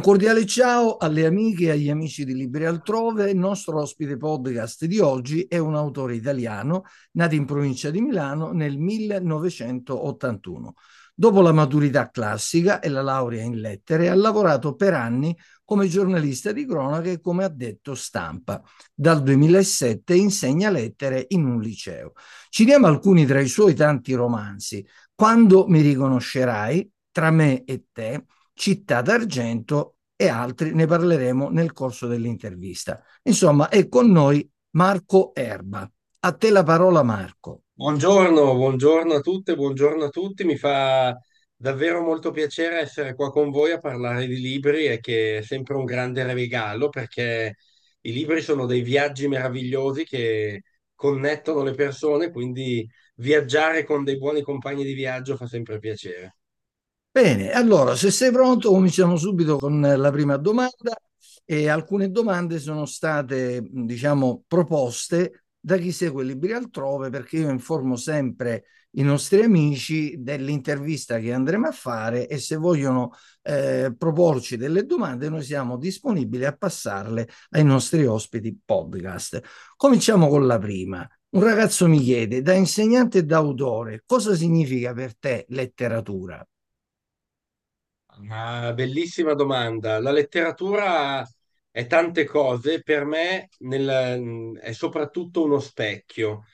Un cordiale ciao alle amiche e agli amici di Libri Altrove. Il nostro ospite podcast di oggi è un autore italiano nato in provincia di Milano nel 1981. Dopo la maturità classica e la laurea in lettere, ha lavorato per anni come giornalista di cronaca e come addetto stampa. Dal 2007 insegna lettere in un liceo. Citiamo alcuni tra i suoi tanti romanzi. Quando mi riconoscerai, Tra me e te, Città d'Argento e altri ne parleremo nel corso dell'intervista. Insomma, è con noi Marco Erba. A te la parola, Marco. Buongiorno, buongiorno a tutte, buongiorno a tutti. Mi fa davvero molto piacere essere qua con voi a parlare di libri e che è sempre un grande regalo perché i libri sono dei viaggi meravigliosi che connettono le persone, quindi viaggiare con dei buoni compagni di viaggio fa sempre piacere. Bene, allora se sei pronto cominciamo subito con la prima domanda e alcune domande sono state, diciamo, proposte da chi segue Libri Altrove perché io informo sempre i nostri amici dell'intervista che andremo a fare e se vogliono eh, proporci delle domande noi siamo disponibili a passarle ai nostri ospiti podcast. Cominciamo con la prima. Un ragazzo mi chiede, da insegnante e da autore, cosa significa per te letteratura? Una bellissima domanda. La letteratura è tante cose, per me nel- è soprattutto uno specchio,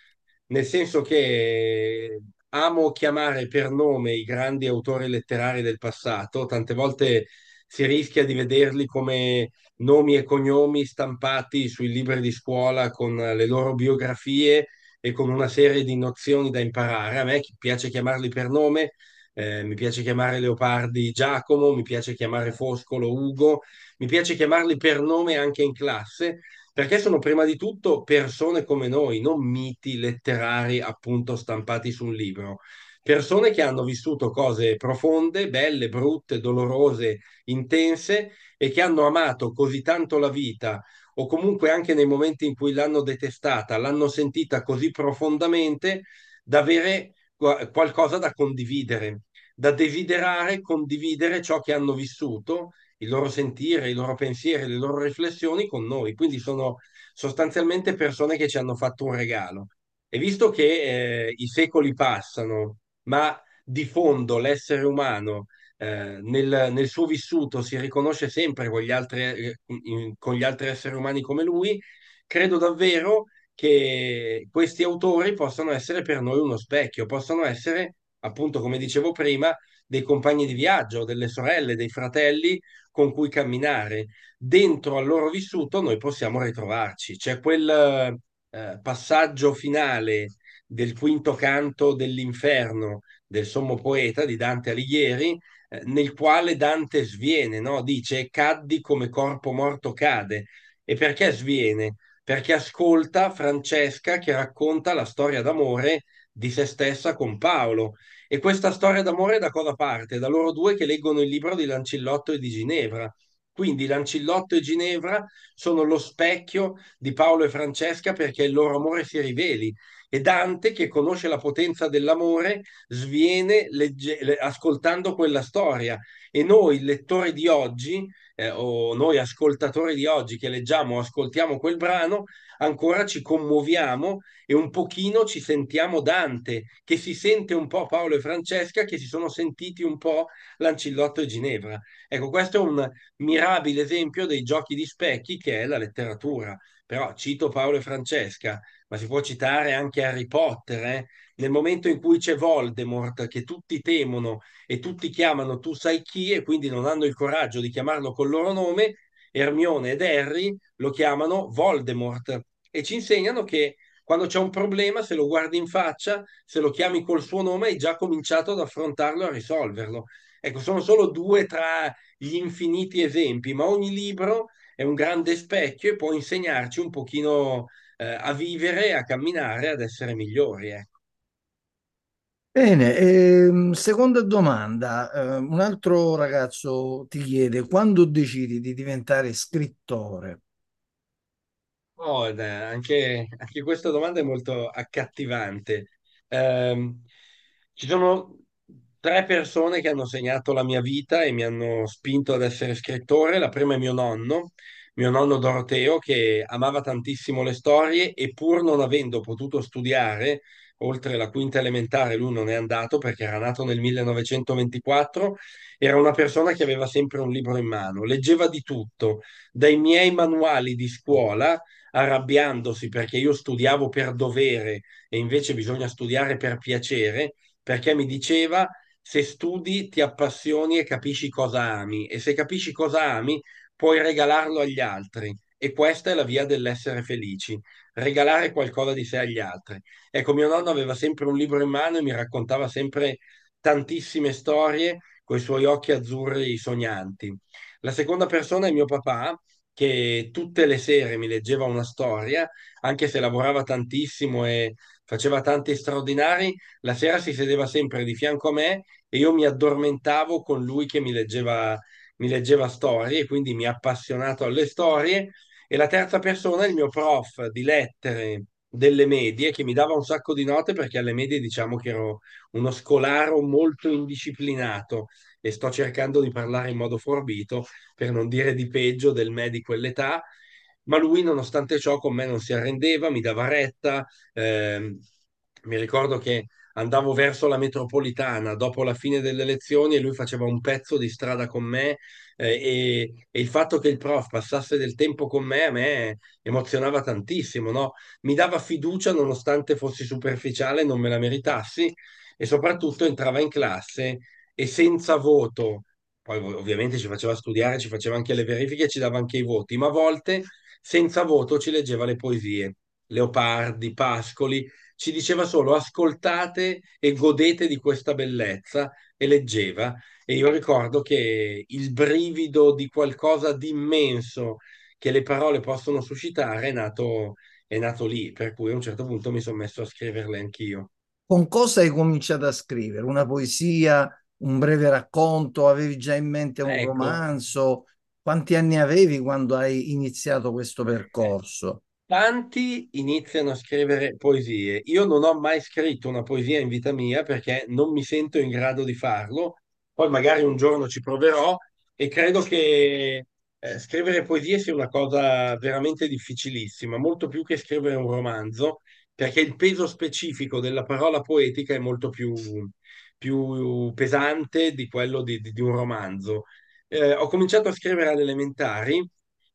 nel senso che amo chiamare per nome i grandi autori letterari del passato, tante volte si rischia di vederli come nomi e cognomi stampati sui libri di scuola con le loro biografie e con una serie di nozioni da imparare. A me piace chiamarli per nome eh, mi piace chiamare Leopardi Giacomo, mi piace chiamare Foscolo Ugo, mi piace chiamarli per nome anche in classe, perché sono prima di tutto persone come noi, non miti letterari appunto stampati su un libro. Persone che hanno vissuto cose profonde, belle, brutte, dolorose, intense e che hanno amato così tanto la vita o comunque anche nei momenti in cui l'hanno detestata, l'hanno sentita così profondamente da avere qualcosa da condividere, da desiderare condividere ciò che hanno vissuto, il loro sentire, i loro pensieri, le loro riflessioni con noi. Quindi sono sostanzialmente persone che ci hanno fatto un regalo. E visto che eh, i secoli passano, ma di fondo l'essere umano eh, nel, nel, suo vissuto si riconosce sempre con gli, altri, eh, con gli altri esseri umani come lui, credo davvero che questi autori possano essere per noi uno specchio, possono essere, appunto, come dicevo prima, dei compagni di viaggio, delle sorelle, dei fratelli con cui camminare. Dentro al loro vissuto noi possiamo ritrovarci. C'è quel eh, passaggio finale del quinto canto dell'inferno del sommo poeta di Dante Alighieri, eh, nel quale Dante sviene, no? dice caddi come corpo morto cade. E perché sviene? perché ascolta Francesca che racconta la storia d'amore di se stessa con Paolo. E questa storia d'amore da cosa parte? Da loro due che leggono il libro di Lancillotto e di Ginevra. Quindi Lancillotto e Ginevra sono lo specchio di Paolo e Francesca perché il loro amore si riveli. E Dante, che conosce la potenza dell'amore, sviene legge- ascoltando quella storia. E noi, lettori di oggi, eh, o noi ascoltatori di oggi che leggiamo o ascoltiamo quel brano, ancora ci commuoviamo e un pochino ci sentiamo Dante, che si sente un po' Paolo e Francesca, che si sono sentiti un po' Lancillotto e Ginevra. Ecco, questo è un mirabile esempio dei giochi di specchi che è la letteratura. Però cito Paolo e Francesca, ma si può citare anche Harry Potter, eh? Nel momento in cui c'è Voldemort, che tutti temono e tutti chiamano tu sai chi, e quindi non hanno il coraggio di chiamarlo col loro nome, Hermione ed Harry lo chiamano Voldemort e ci insegnano che quando c'è un problema, se lo guardi in faccia, se lo chiami col suo nome, hai già cominciato ad affrontarlo e a risolverlo. Ecco, sono solo due tra gli infiniti esempi, ma ogni libro è un grande specchio e può insegnarci un pochino eh, a vivere, a camminare, ad essere migliori. Ecco. Bene, ehm, seconda domanda. Eh, un altro ragazzo ti chiede quando decidi di diventare scrittore? Oh, eh, anche, anche questa domanda è molto accattivante. Ehm, ci sono tre persone che hanno segnato la mia vita e mi hanno spinto ad essere scrittore. La prima è mio nonno, mio nonno Doroteo, che amava tantissimo le storie e pur non avendo potuto studiare, oltre la quinta elementare, lui non è andato perché era nato nel 1924, era una persona che aveva sempre un libro in mano, leggeva di tutto, dai miei manuali di scuola, arrabbiandosi perché io studiavo per dovere e invece bisogna studiare per piacere, perché mi diceva se studi ti appassioni e capisci cosa ami e se capisci cosa ami puoi regalarlo agli altri e questa è la via dell'essere felici, regalare qualcosa di sé agli altri. Ecco, mio nonno aveva sempre un libro in mano e mi raccontava sempre tantissime storie con i suoi occhi azzurri sognanti. La seconda persona è mio papà, che tutte le sere mi leggeva una storia, anche se lavorava tantissimo e faceva tanti straordinari, la sera si sedeva sempre di fianco a me e io mi addormentavo con lui che mi leggeva, mi leggeva storie, quindi mi ha appassionato alle storie. E la terza persona è il mio prof di lettere delle medie che mi dava un sacco di note perché alle medie diciamo che ero uno scolaro molto indisciplinato e sto cercando di parlare in modo forbito per non dire di peggio del me di quell'età, ma lui nonostante ciò con me non si arrendeva, mi dava retta, ehm, mi ricordo che andavo verso la metropolitana dopo la fine delle lezioni e lui faceva un pezzo di strada con me eh, e, e, il fatto che il prof passasse del tempo con me a me emozionava tantissimo, no? Mi dava fiducia nonostante fossi superficiale, non me la meritassi e soprattutto entrava in classe e senza voto, poi ovviamente ci faceva studiare, ci faceva anche le verifiche, ci dava anche i voti, ma a volte senza voto ci leggeva le poesie, Leopardi, Pascoli, ci diceva solo ascoltate e godete di questa bellezza e leggeva. E io ricordo che il brivido di qualcosa di immenso che le parole possono suscitare è nato, è nato lì, per cui a un certo punto mi sono messo a scriverle anch'io. Con cosa hai cominciato a scrivere? Una poesia, un breve racconto? Avevi già in mente un ecco. romanzo? Quanti anni avevi quando hai iniziato questo percorso? Tanti iniziano a scrivere poesie. Io non ho mai scritto una poesia in vita mia perché non mi sento in grado di farlo. Poi magari un giorno ci proverò e credo che eh, scrivere poesie sia una cosa veramente difficilissima, molto più che scrivere un romanzo, perché il peso specifico della parola poetica è molto più, più pesante di quello di, di, di un romanzo. Eh, ho cominciato a scrivere alle elementari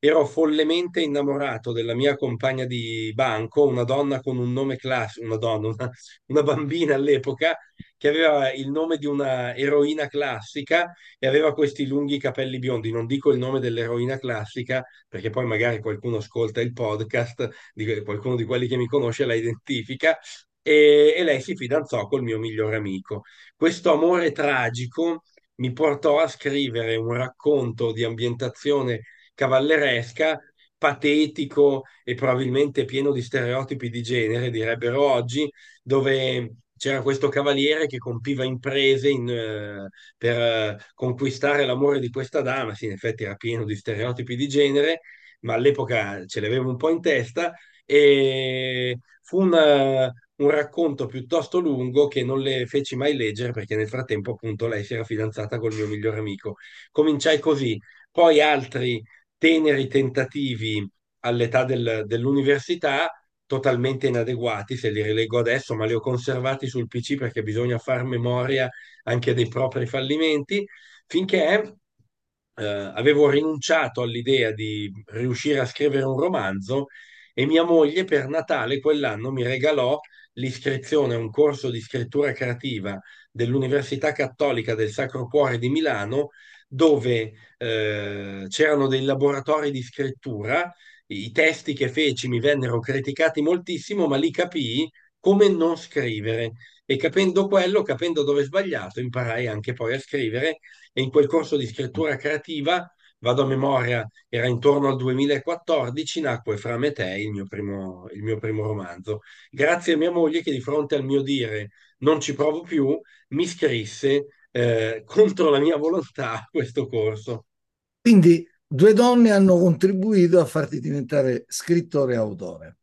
ero follemente innamorato della mia compagna di banco, una donna con un nome classico, una donna, una, una bambina all'epoca, che aveva il nome di una eroina classica e aveva questi lunghi capelli biondi. Non dico il nome dell'eroina classica, perché poi magari qualcuno ascolta il podcast, di, qualcuno di quelli che mi conosce la identifica, e, e lei si fidanzò col mio migliore amico. Questo amore tragico mi portò a scrivere un racconto di ambientazione cavalleresca, patetico e probabilmente pieno di stereotipi di genere, direbbero oggi, dove c'era questo cavaliere che compiva imprese in, uh, per uh, conquistare l'amore di questa dama, sì, in effetti era pieno di stereotipi di genere, ma all'epoca ce l'avevo un po' in testa e fu una, un racconto piuttosto lungo che non le feci mai leggere perché nel frattempo appunto lei si era fidanzata col mio migliore amico. Cominciai così, poi altri teneri tentativi all'età del, dell'università, totalmente inadeguati, se li rileggo adesso, ma li ho conservati sul PC perché bisogna far memoria anche dei propri fallimenti, finché eh, avevo rinunciato all'idea di riuscire a scrivere un romanzo e mia moglie per Natale quell'anno mi regalò l'iscrizione a un corso di scrittura creativa dell'Università Cattolica del Sacro Cuore di Milano dove eh, c'erano dei laboratori di scrittura, i testi che feci mi vennero criticati moltissimo, ma lì capii come non scrivere e capendo quello, capendo dove sbagliato, imparai anche poi a scrivere e in quel corso di scrittura creativa, vado a memoria, era intorno al 2014, nacque Fra me te il mio primo, il mio primo romanzo. Grazie a mia moglie che di fronte al mio dire non ci provo più, mi scrisse eh, contro la mia volontà questo corso. Quindi due donne hanno contribuito a farti diventare scrittore e autore.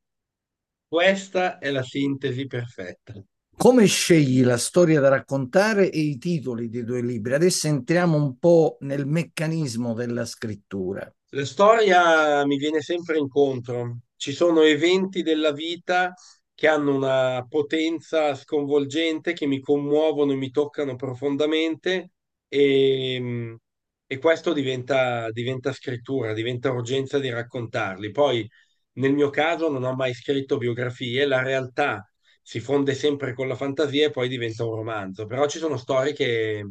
Questa è la sintesi perfetta. Come scegli la storia da raccontare e i titoli dei tuoi libri? Adesso entriamo un po' nel meccanismo della scrittura. La storia mi viene sempre incontro. Ci sono eventi della vita che hanno una potenza sconvolgente, che mi commuovono e mi toccano profondamente e, e questo diventa, diventa scrittura, diventa urgenza di raccontarli. Poi, nel mio caso, non ho mai scritto biografie, la realtà si fonde sempre con la fantasia e poi diventa un romanzo. Però ci sono storie che,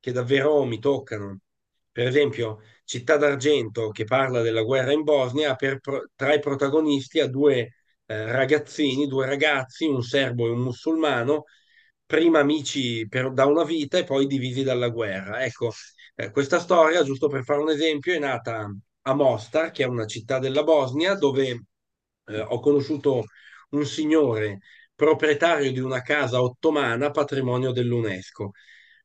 che davvero mi toccano. Per esempio, Città d'Argento, che parla della guerra in Bosnia, per, tra i protagonisti ha due eh, ragazzini, due ragazzi, un serbo e un musulmano, prima amici per, da una vita e poi divisi dalla guerra. Ecco, eh, questa storia, giusto per fare un esempio, è nata a Mostar, che è una città della Bosnia, dove eh, ho conosciuto un signore proprietario di una casa ottomana, patrimonio dell'UNESCO.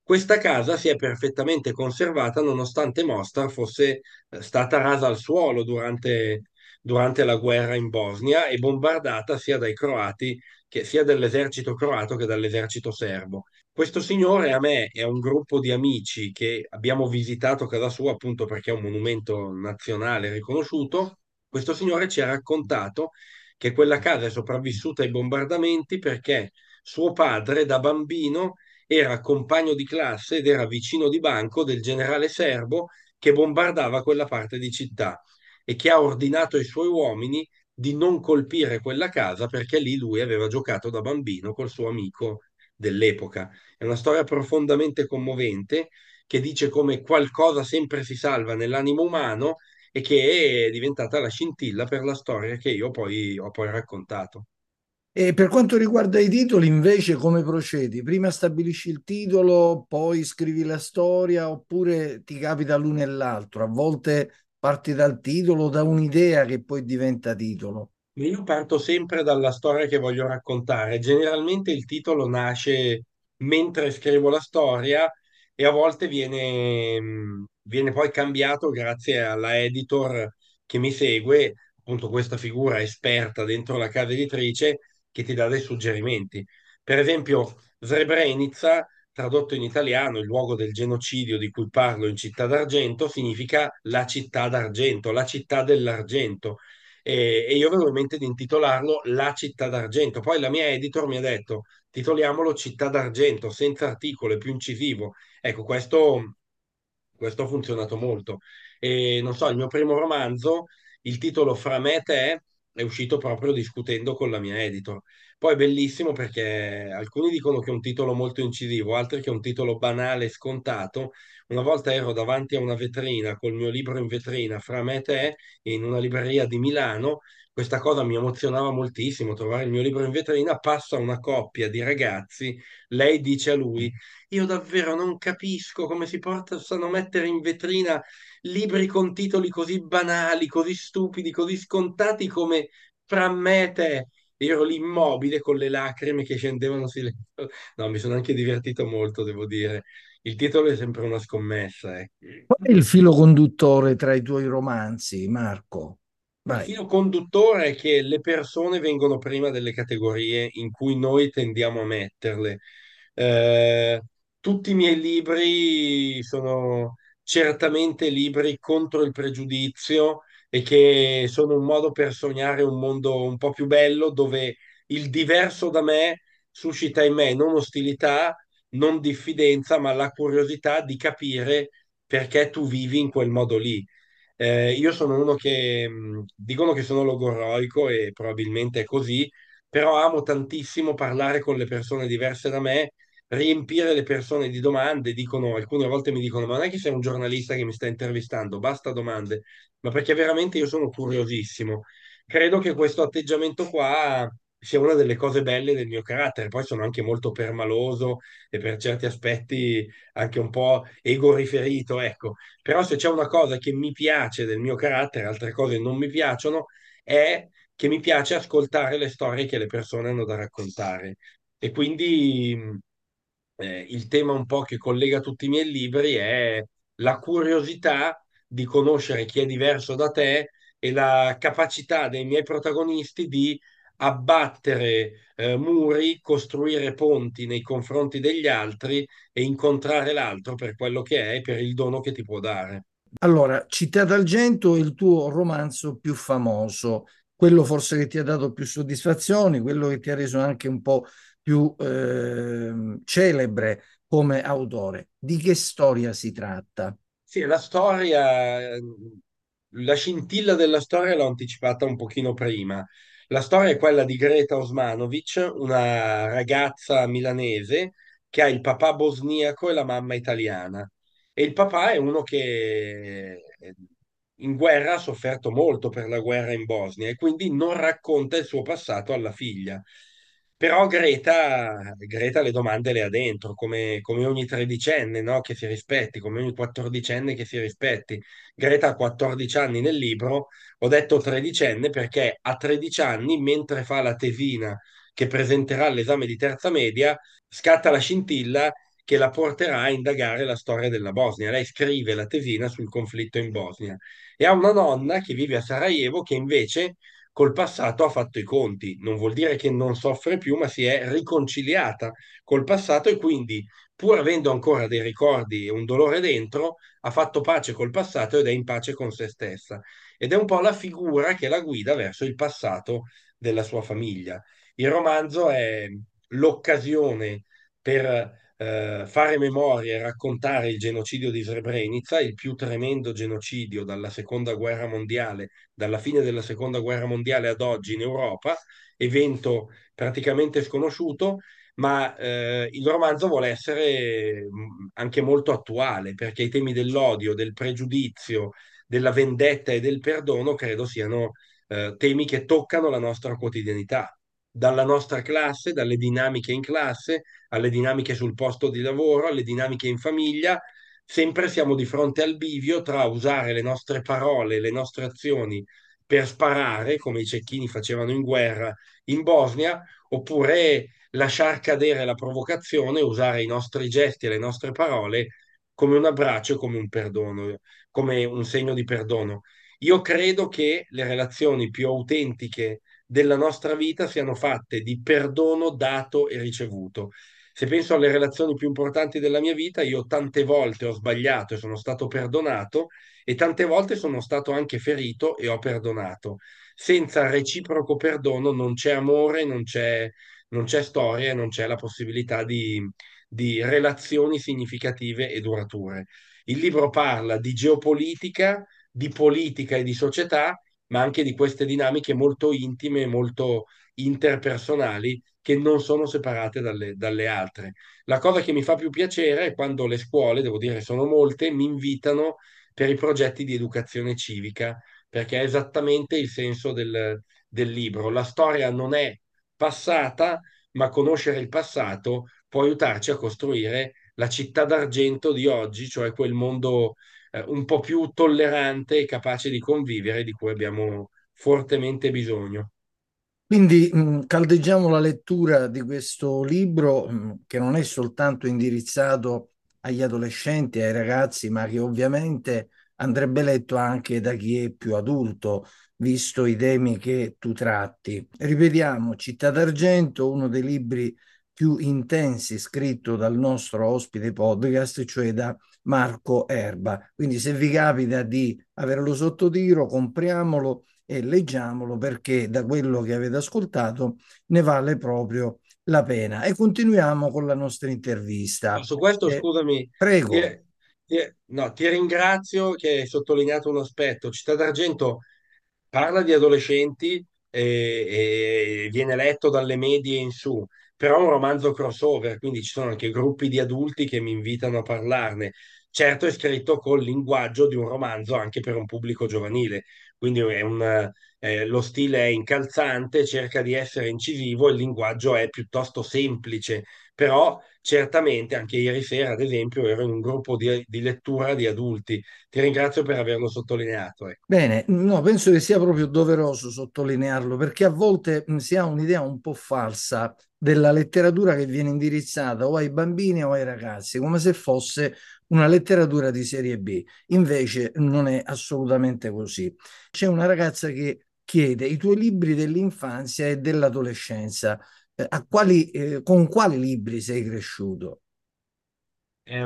Questa casa si è perfettamente conservata nonostante Mostar fosse eh, stata rasa al suolo durante, durante la guerra in Bosnia e bombardata sia dai croati che sia dall'esercito croato che dall'esercito serbo. Questo signore a me e a un gruppo di amici che abbiamo visitato casa sua appunto perché è un monumento nazionale riconosciuto, questo signore ci ha raccontato che quella casa è sopravvissuta ai bombardamenti perché suo padre da bambino era compagno di classe ed era vicino di banco del generale serbo che bombardava quella parte di città e che ha ordinato ai suoi uomini di non colpire quella casa perché lì lui aveva giocato da bambino col suo amico dell'epoca. È una storia profondamente commovente che dice come qualcosa sempre si salva nell'animo umano e che è diventata la scintilla per la storia che io poi ho poi raccontato. E per quanto riguarda i titoli, invece, come procedi? Prima stabilisci il titolo, poi scrivi la storia, oppure ti capita l'uno e l'altro? A volte parti dal titolo, da un'idea che poi diventa titolo. Io parto sempre dalla storia che voglio raccontare. Generalmente il titolo nasce mentre scrivo la storia e a volte viene, mh, viene poi cambiato grazie alla editor che mi segue, appunto questa figura esperta dentro la casa editrice che ti dà dei suggerimenti. Per esempio, Srebrenica, tradotto in italiano, il luogo del genocidio di cui parlo in Città d'Argento, significa la città d'argento, la città dell'argento. E, e io avevo in mente di intitolarlo La città d'argento. Poi la mia editor mi ha detto, titoliamolo Città d'argento, senza articolo, è più incisivo. Ecco, questo, questo ha funzionato molto. E non so, il mio primo romanzo, il titolo Fra me e te, è uscito proprio discutendo con la mia editor. Poi è bellissimo perché alcuni dicono che è un titolo molto incisivo, altri che è un titolo banale, scontato. Una volta ero davanti a una vetrina col mio libro in vetrina, Fra me e te, in una libreria di Milano. Questa cosa mi emozionava moltissimo, trovare il mio libro in vetrina. Passa una coppia di ragazzi, lei dice a lui: Io davvero non capisco come si possano mettere in vetrina libri con titoli così banali, così stupidi, così scontati come Fra me e te. Ero lì immobile con le lacrime che scendevano letto. No, mi sono anche divertito molto, devo dire. Il titolo è sempre una scommessa. Eh. Qual è il filo conduttore tra i tuoi romanzi, Marco? Il Vai. filo conduttore è che le persone vengono prima delle categorie in cui noi tendiamo a metterle. Eh, tutti i miei libri sono certamente libri contro il pregiudizio e che sono un modo per sognare un mondo un po' più bello dove il diverso da me suscita in me non ostilità, non diffidenza, ma la curiosità di capire perché tu vivi in quel modo lì. Eh, io sono uno che mh, dicono che sono logorroico e probabilmente è così, però amo tantissimo parlare con le persone diverse da me, riempire le persone di domande. Dicono, alcune volte mi dicono: Ma non è che sei un giornalista che mi sta intervistando, basta domande, ma perché veramente io sono curiosissimo. Credo che questo atteggiamento qua sia una delle cose belle del mio carattere. Poi sono anche molto permaloso e per certi aspetti anche un po' ego riferito, ecco. Però se c'è una cosa che mi piace del mio carattere, altre cose non mi piacciono, è che mi piace ascoltare le storie che le persone hanno da raccontare. E quindi eh, il tema un po' che collega tutti i miei libri è la curiosità di conoscere chi è diverso da te e la capacità dei miei protagonisti di abbattere eh, muri, costruire ponti nei confronti degli altri e incontrare l'altro per quello che è, per il dono che ti può dare. Allora, Città d'Argento è il tuo romanzo più famoso, quello forse che ti ha dato più soddisfazioni, quello che ti ha reso anche un po' più eh, celebre come autore. Di che storia si tratta? Sì, la storia, la scintilla della storia l'ho anticipata un pochino prima. La storia è quella di Greta Osmanovic, una ragazza milanese che ha il papà bosniaco e la mamma italiana. E il papà è uno che in guerra ha sofferto molto per la guerra in Bosnia e quindi non racconta il suo passato alla figlia. Però Greta, Greta le domande le ha dentro, come, come ogni tredicenne no? che si rispetti, come ogni quattordicenne che si rispetti. Greta ha 14 anni nel libro, ho detto tredicenne perché a 13 anni, mentre fa la tesina che presenterà all'esame di terza media, scatta la scintilla che la porterà a indagare la storia della Bosnia. Lei scrive la tesina sul conflitto in Bosnia e ha una nonna che vive a Sarajevo che invece col passato ha fatto i conti. Non vuol dire che non soffre più, ma si è riconciliata col passato e quindi, pur avendo ancora dei ricordi e un dolore dentro, ha fatto pace col passato ed è in pace con se stessa. Ed è un po' la figura che la guida verso il passato della sua famiglia. Il romanzo è l'occasione per eh, fare memoria e raccontare il genocidio di Srebrenica, il più tremendo genocidio dalla seconda guerra mondiale, dalla fine della seconda guerra mondiale ad oggi in Europa, evento praticamente sconosciuto, ma eh, il romanzo vuole essere mm, anche molto attuale perché i temi dell'odio, del pregiudizio, della vendetta e del perdono credo siano eh, temi che toccano la nostra quotidianità dalla nostra classe, dalle dinamiche in classe, alle dinamiche sul posto di lavoro, alle dinamiche in famiglia. Sempre siamo di fronte al bivio tra usare le nostre parole, le nostre azioni per sparare, come i cecchini facevano in guerra in Bosnia, oppure lasciar cadere la provocazione, usare i nostri gesti e le nostre parole come un abbraccio, come un perdono, come un segno di perdono. Io credo che le relazioni più autentiche della nostra vita siano fatte di perdono dato e ricevuto. Se penso alle relazioni più importanti della mia vita, io tante volte ho sbagliato e sono stato perdonato e tante volte sono stato anche ferito e ho perdonato. Senza reciproco perdono non c'è amore, non c'è, non c'è storia, non c'è la possibilità di, di relazioni significative e durature. Il libro parla di geopolitica, di politica e di società ma anche di queste dinamiche molto intime, molto interpersonali che non sono separate dalle, dalle, altre. La cosa che mi fa più piacere è quando le scuole, devo dire sono molte, mi invitano per i progetti di educazione civica, perché è esattamente il senso del, del libro. La storia non è passata, ma conoscere il passato può aiutarci a costruire la città d'argento di oggi, cioè quel mondo eh, un po' più tollerante e capace di convivere, di cui abbiamo fortemente bisogno. Quindi mh, caldeggiamo la lettura di questo libro mh, che non è soltanto indirizzato agli adolescenti, ai ragazzi, ma che ovviamente andrebbe letto anche da chi è più adulto, visto i temi che tu tratti. Ripetiamo, Città d'Argento, uno dei libri più intensi scritto dal nostro ospite podcast, cioè da Marco Erba. Quindi se vi capita di averlo sotto tiro, compriamolo e leggiamolo perché da quello che avete ascoltato ne vale proprio la pena. E continuiamo con la nostra intervista. Su questo, eh, scusami, prego. Ti, ti, no, ti ringrazio che hai sottolineato un aspetto. Città d'Argento parla di adolescenti e, viene letto dalle medie in su però è un romanzo crossover, quindi ci sono anche gruppi di adulti che mi invitano a parlarne. Certo è scritto col linguaggio di un romanzo anche per un pubblico giovanile, quindi un, eh, lo stile è incalzante, cerca di essere incisivo, il linguaggio è piuttosto semplice, però certamente anche ieri sera, ad esempio, ero in un gruppo di, di lettura di adulti. Ti ringrazio per averlo sottolineato. Ecco. Bene, no, penso che sia proprio doveroso sottolinearlo perché a volte si ha un'idea un po' falsa della letteratura che viene indirizzata o ai bambini o ai ragazzi, come se fosse una letteratura di serie B. Invece non è assolutamente così. C'è una ragazza che chiede i tuoi libri dell'infanzia e dell'adolescenza. Eh, quali, eh, con quali libri sei cresciuto? Eh,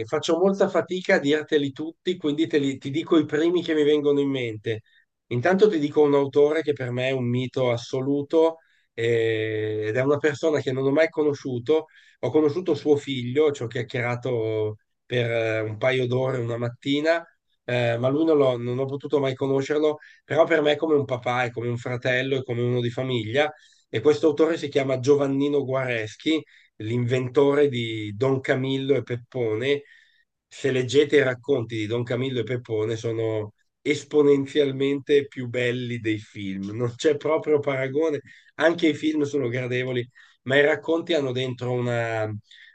eh, faccio molta fatica a dirteli tutti, quindi li- ti dico i primi che mi vengono in mente. Intanto ti dico un autore che per me è un mito assoluto eh, ed è una persona che non ho mai conosciuto. Ho conosciuto suo figlio, ci ho chiacchierato per eh, un paio d'ore una mattina, eh, ma lui non, non ho potuto mai conoscerlo, però per me è come un papà, è come un fratello, è come uno di famiglia. E questo autore si chiama Giovannino Guareschi l'inventore di Don Camillo e Peppone, se leggete i racconti di Don Camillo e Peppone, sono esponenzialmente più belli dei film. Non c'è proprio paragone. Anche i film sono gradevoli, ma i racconti hanno dentro una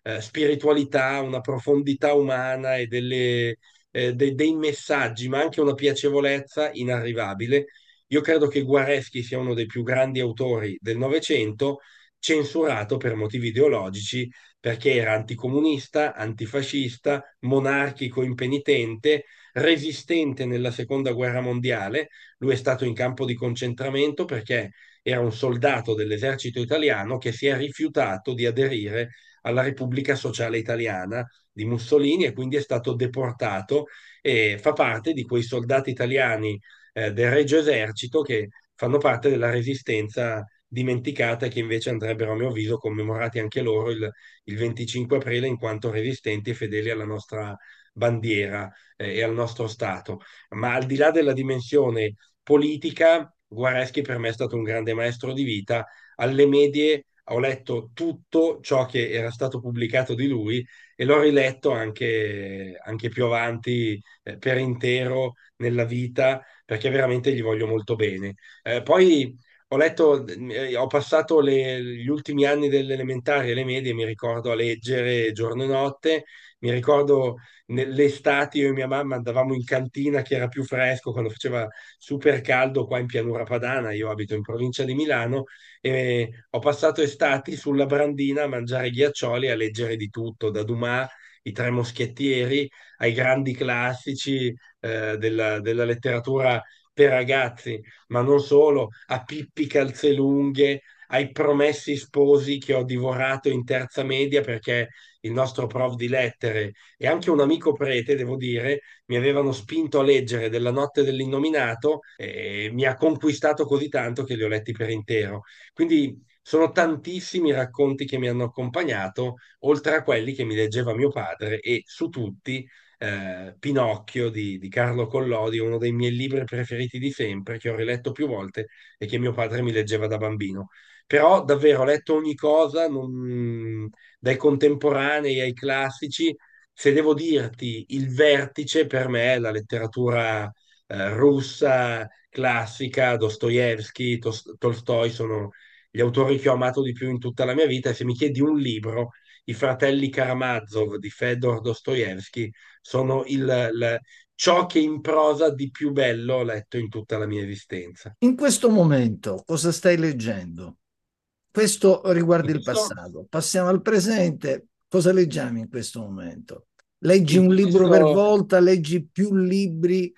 eh, spiritualità, una profondità umana e delle, eh, de- dei messaggi, ma anche una piacevolezza inarrivabile. Io credo che Guareschi sia uno dei più grandi autori del Novecento censurato per motivi ideologici perché era anticomunista, antifascista, monarchico impenitente, resistente nella seconda guerra mondiale. Lui è stato in campo di concentramento perché era un soldato dell'esercito italiano che si è rifiutato di aderire alla Repubblica Sociale Italiana di Mussolini e quindi è stato deportato e fa parte di quei soldati italiani eh, del Regio Esercito che fanno parte della resistenza dimenticata e che invece andrebbero, a mio avviso, commemorati anche loro il, il 25 aprile in quanto resistenti e fedeli alla nostra bandiera eh, e al nostro Stato. Ma al di là della dimensione politica, Guareschi per me è stato un grande maestro di vita. Alle medie ho letto tutto ciò che era stato pubblicato di lui e l'ho riletto anche, anche più avanti eh, per intero nella vita perché veramente gli voglio molto bene. Eh, poi ho letto, eh, ho passato le- gli ultimi anni delle elementari e le medie, mi ricordo a leggere giorno e notte, mi ricordo nelle estati io e mia mamma andavamo in cantina che era più fresco quando faceva super caldo qua in Pianura Padana, io abito in provincia di Milano e ho passato estati sulla brandina a mangiare ghiaccioli a leggere di tutto, da Dumas, i Tre Moschettieri, ai grandi classici eh, della della letteratura per ragazzi ma non solo, a Pippi Calzelunghe, ai Promessi Sposi che ho divorato in terza media perché il nostro prof di lettere e anche un amico prete, devo dire, mi avevano spinto a leggere della notte dell'innominato e mi ha conquistato così tanto che li ho letti per intero. Quindi sono tantissimi i racconti che mi hanno accompagnato, oltre a quelli che mi leggeva mio padre e su tutti eh, Pinocchio di, di Carlo Collodi, uno dei miei libri preferiti di sempre, che ho riletto più volte e che mio padre mi leggeva da bambino. Però davvero ho letto ogni cosa, non- dai contemporanei ai classici. Se devo dirti il vertice per me è la letteratura eh, russa classica, Dostoevsky, Tolstoi sono gli autori che ho amato di più in tutta la mia vita. E se mi chiedi un libro, I fratelli Karamazov di Fedor Dostoevsky sono il, il- ciò che in prosa di più bello ho letto in tutta la mia esistenza. In questo momento cosa stai leggendo? Questo riguarda il passato. Passiamo al presente. Cosa leggiamo in questo momento? Leggi in un libro per volta, leggi più libri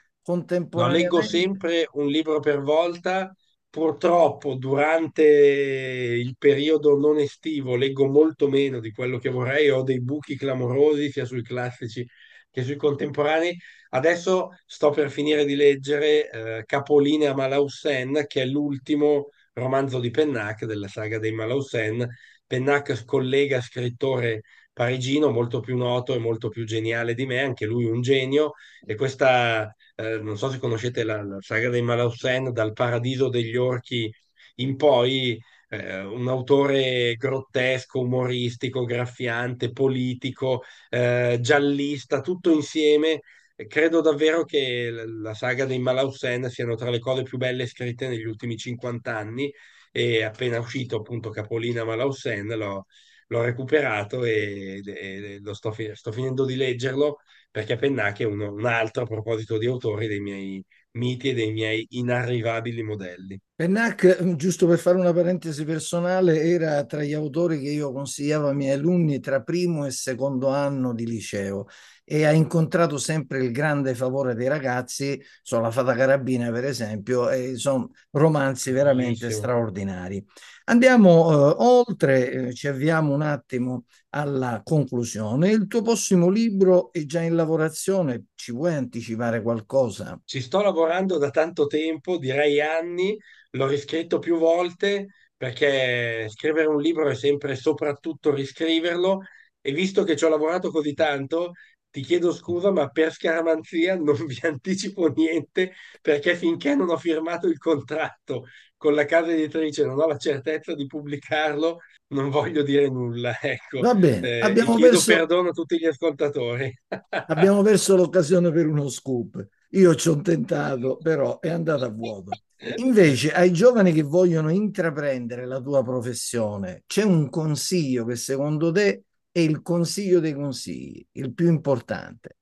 No, leggo contemporaneamente? sempre un libro per volta. Purtroppo durante il periodo non estivo leggo molto meno di quello che vorrei, ho dei buchi clamorosi sia sui classici che sui contemporanei. Adesso sto per finire di leggere eh, Capolinea Malausen, che è l'ultimo romanzo di Pennac della saga dei Malausen. Pennac, collega scrittore parigino, molto più noto e molto più geniale di me, anche lui un genio, e questa eh, non so se conoscete la, la saga dei Malausen, dal Paradiso degli Orchi in poi, eh, un autore grottesco, umoristico, graffiante, politico, eh, giallista, tutto insieme. Credo davvero che la la saga dei Malausen siano tra le cose più belle scritte negli ultimi 50 anni e appena uscito appunto Capolina Malausen l'ho l'ho recuperato e, e lo sto, fi- sto finendo di leggerlo perché Pennac è uno- un altro a proposito di autori dei miei, miti e dei miei inarrivabili modelli. Pennac, giusto per fare una parentesi personale, era tra gli autori che io consigliavo ai miei alunni tra primo e secondo anno di liceo e ha incontrato sempre il grande favore dei ragazzi, sono la Fata Carabina per esempio, e sono romanzi veramente Bellissimo. straordinari. Andiamo eh, oltre, eh, ci avviamo un attimo alla conclusione. Il tuo prossimo libro è già in lavorazione, ci vuoi anticipare qualcosa? Ci sto lavorando da tanto tempo, direi anni, l'ho riscritto più volte perché scrivere un libro è sempre soprattutto riscriverlo e visto che ci ho lavorato così tanto, ti chiedo scusa, ma per scaramanzia non vi anticipo niente perché finché non ho firmato il contratto con la casa editrice, non ho la certezza di pubblicarlo, non voglio dire nulla, ecco. Va bene, Eh, abbiamo chiedo perso, perdono a tutti gli ascoltatori. abbiamo perso l'occasione per uno scoop. Io ci ho tentato, però è andata a vuoto. Invece, ai giovani che vogliono intraprendere la tua professione, c'è un consiglio che secondo te è il consiglio dei consigli, il più importante.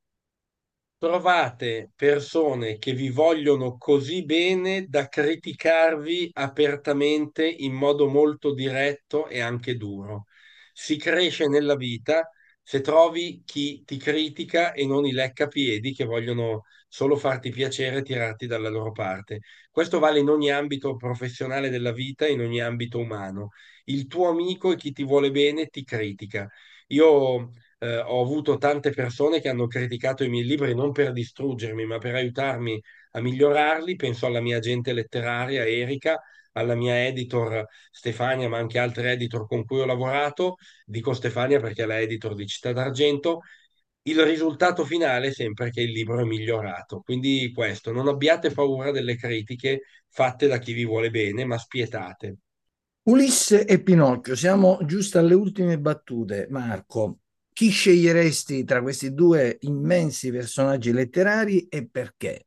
Trovate persone che vi vogliono così bene da criticarvi apertamente in modo molto diretto e anche duro. Si cresce nella vita se trovi chi ti critica e non i leccapiedi che vogliono solo farti piacere e tirarti dalla loro parte. Questo vale in ogni ambito professionale della vita, in ogni ambito umano. Il tuo amico e chi ti vuole bene ti critica. Io eh, ho avuto tante persone che hanno criticato i miei libri non per distruggermi, ma per aiutarmi a migliorarli. Penso alla mia agente letteraria, Erika, alla mia editor Stefania, ma anche altre editor con cui ho lavorato. Dico Stefania perché è la editor di Città d'Argento. Il risultato finale è sempre che il libro è migliorato. Quindi questo, non abbiate paura delle critiche fatte da chi vi vuole bene, ma spietate. Ulisse e Pinocchio, siamo giusto alle ultime battute. Marco, chi sceglieresti tra questi due immensi personaggi letterari e perché?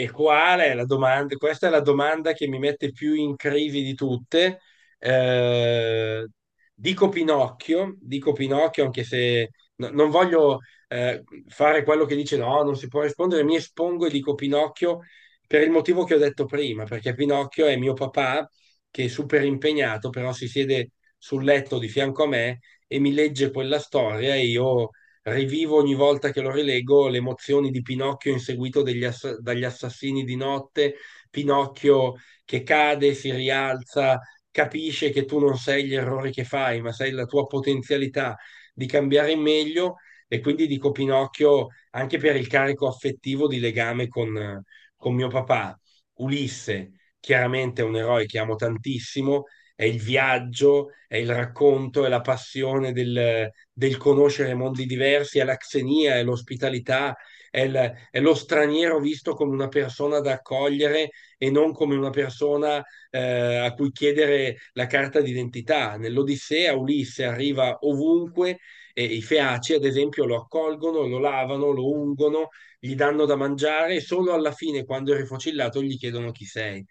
E qual è la domanda? Questa è la domanda che mi mette più in crisi di tutte. Eh, dico Pinocchio, dico Pinocchio anche se no- non voglio eh, fare quello che dice no, non si può rispondere, mi espongo e dico Pinocchio per il motivo che ho detto prima, perché Pinocchio è mio papà che è super impegnato, però si siede sul letto di fianco a me e mi legge quella storia e io rivivo ogni volta che lo rileggo le emozioni di Pinocchio inseguito ass- dagli assassini di notte, Pinocchio che cade, si rialza, capisce che tu non sei gli errori che fai, ma sei la tua potenzialità di cambiare in meglio e quindi dico Pinocchio anche per il carico affettivo di legame con, con mio papà. Ulisse, chiaramente è un eroe che amo tantissimo, è il viaggio, è il racconto, è la passione del, del conoscere mondi diversi, è la xenia, è l'ospitalità, è, il- è lo straniero visto come una persona da accogliere e non come una persona eh, a cui chiedere la carta d'identità. Nell'Odissea Ulisse arriva ovunque e i feaci, ad esempio, lo accolgono, lo lavano, lo ungono, gli danno da mangiare e solo alla fine, quando è rifocillato, gli chiedono chi sei.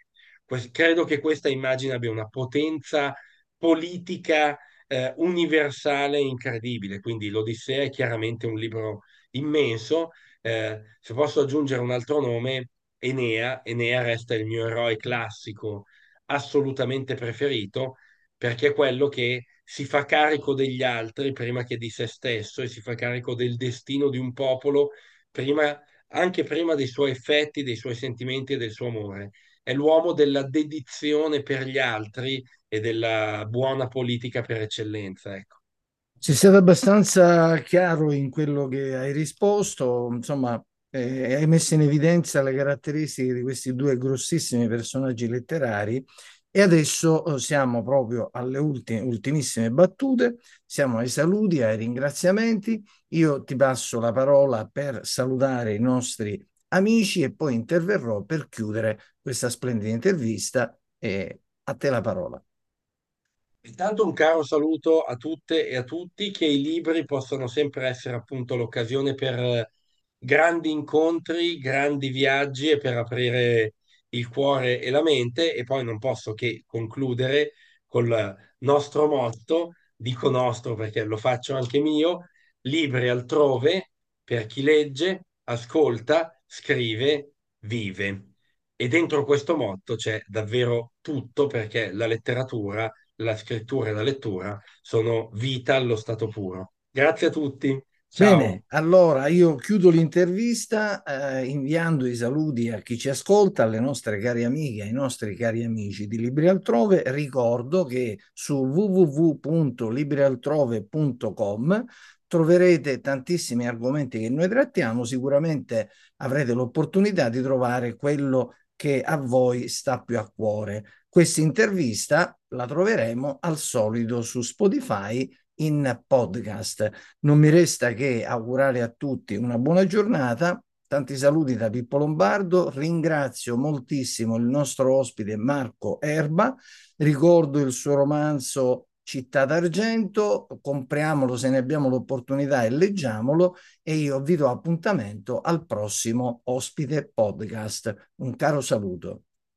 Credo che questa immagine abbia una potenza politica eh, universale incredibile. Quindi l'Odissea è chiaramente un libro immenso. Eh, se posso aggiungere un altro nome, Enea. Enea resta il mio eroe classico assolutamente preferito perché è quello che si fa carico degli altri prima che di se stesso e si fa carico del destino di un popolo prima, anche prima dei suoi effetti, dei suoi sentimenti e del suo amore. È l'uomo della dedizione per gli altri e della buona politica per eccellenza, ecco. Sei stato abbastanza chiaro in quello che hai risposto, insomma, eh, hai messo in evidenza le caratteristiche di questi due grossissimi personaggi letterari e adesso eh, siamo proprio alle ultime, ultimissime battute, siamo ai saluti, ai ringraziamenti. Io ti passo la parola per salutare i nostri amici e poi interverrò per chiudere questa splendida intervista e a te la parola. Intanto un caro saluto a tutte e a tutti, che i libri possano sempre essere appunto l'occasione per grandi incontri, grandi viaggi e per aprire il cuore e la mente e poi non posso che concludere col nostro motto, dico nostro perché lo faccio anche mio, libri altrove per chi legge, ascolta, scrive, vive. E dentro questo motto c'è davvero tutto perché la letteratura, la scrittura e la lettura sono vita allo stato puro. Grazie a tutti. Ciao. Bene, allora io chiudo l'intervista eh, inviando i saluti a chi ci ascolta, alle nostre cari amiche, ai nostri cari amici di Libri Altrove. Ricordo che su www.librialtrove.com troverete tantissimi argomenti che noi trattiamo, sicuramente avrete l'opportunità di trovare quello che a voi sta più a cuore. Questa intervista la troveremo al solito su Spotify in podcast. Non mi resta che augurare a tutti una buona giornata. Tanti saluti da Pippo Lombardo. Ringrazio moltissimo il nostro ospite Marco Erba. Ricordo il suo romanzo Città d'Argento. Compriamolo se ne abbiamo l'opportunità e leggiamolo. E io vi do appuntamento al prossimo ospite podcast. Un caro saluto.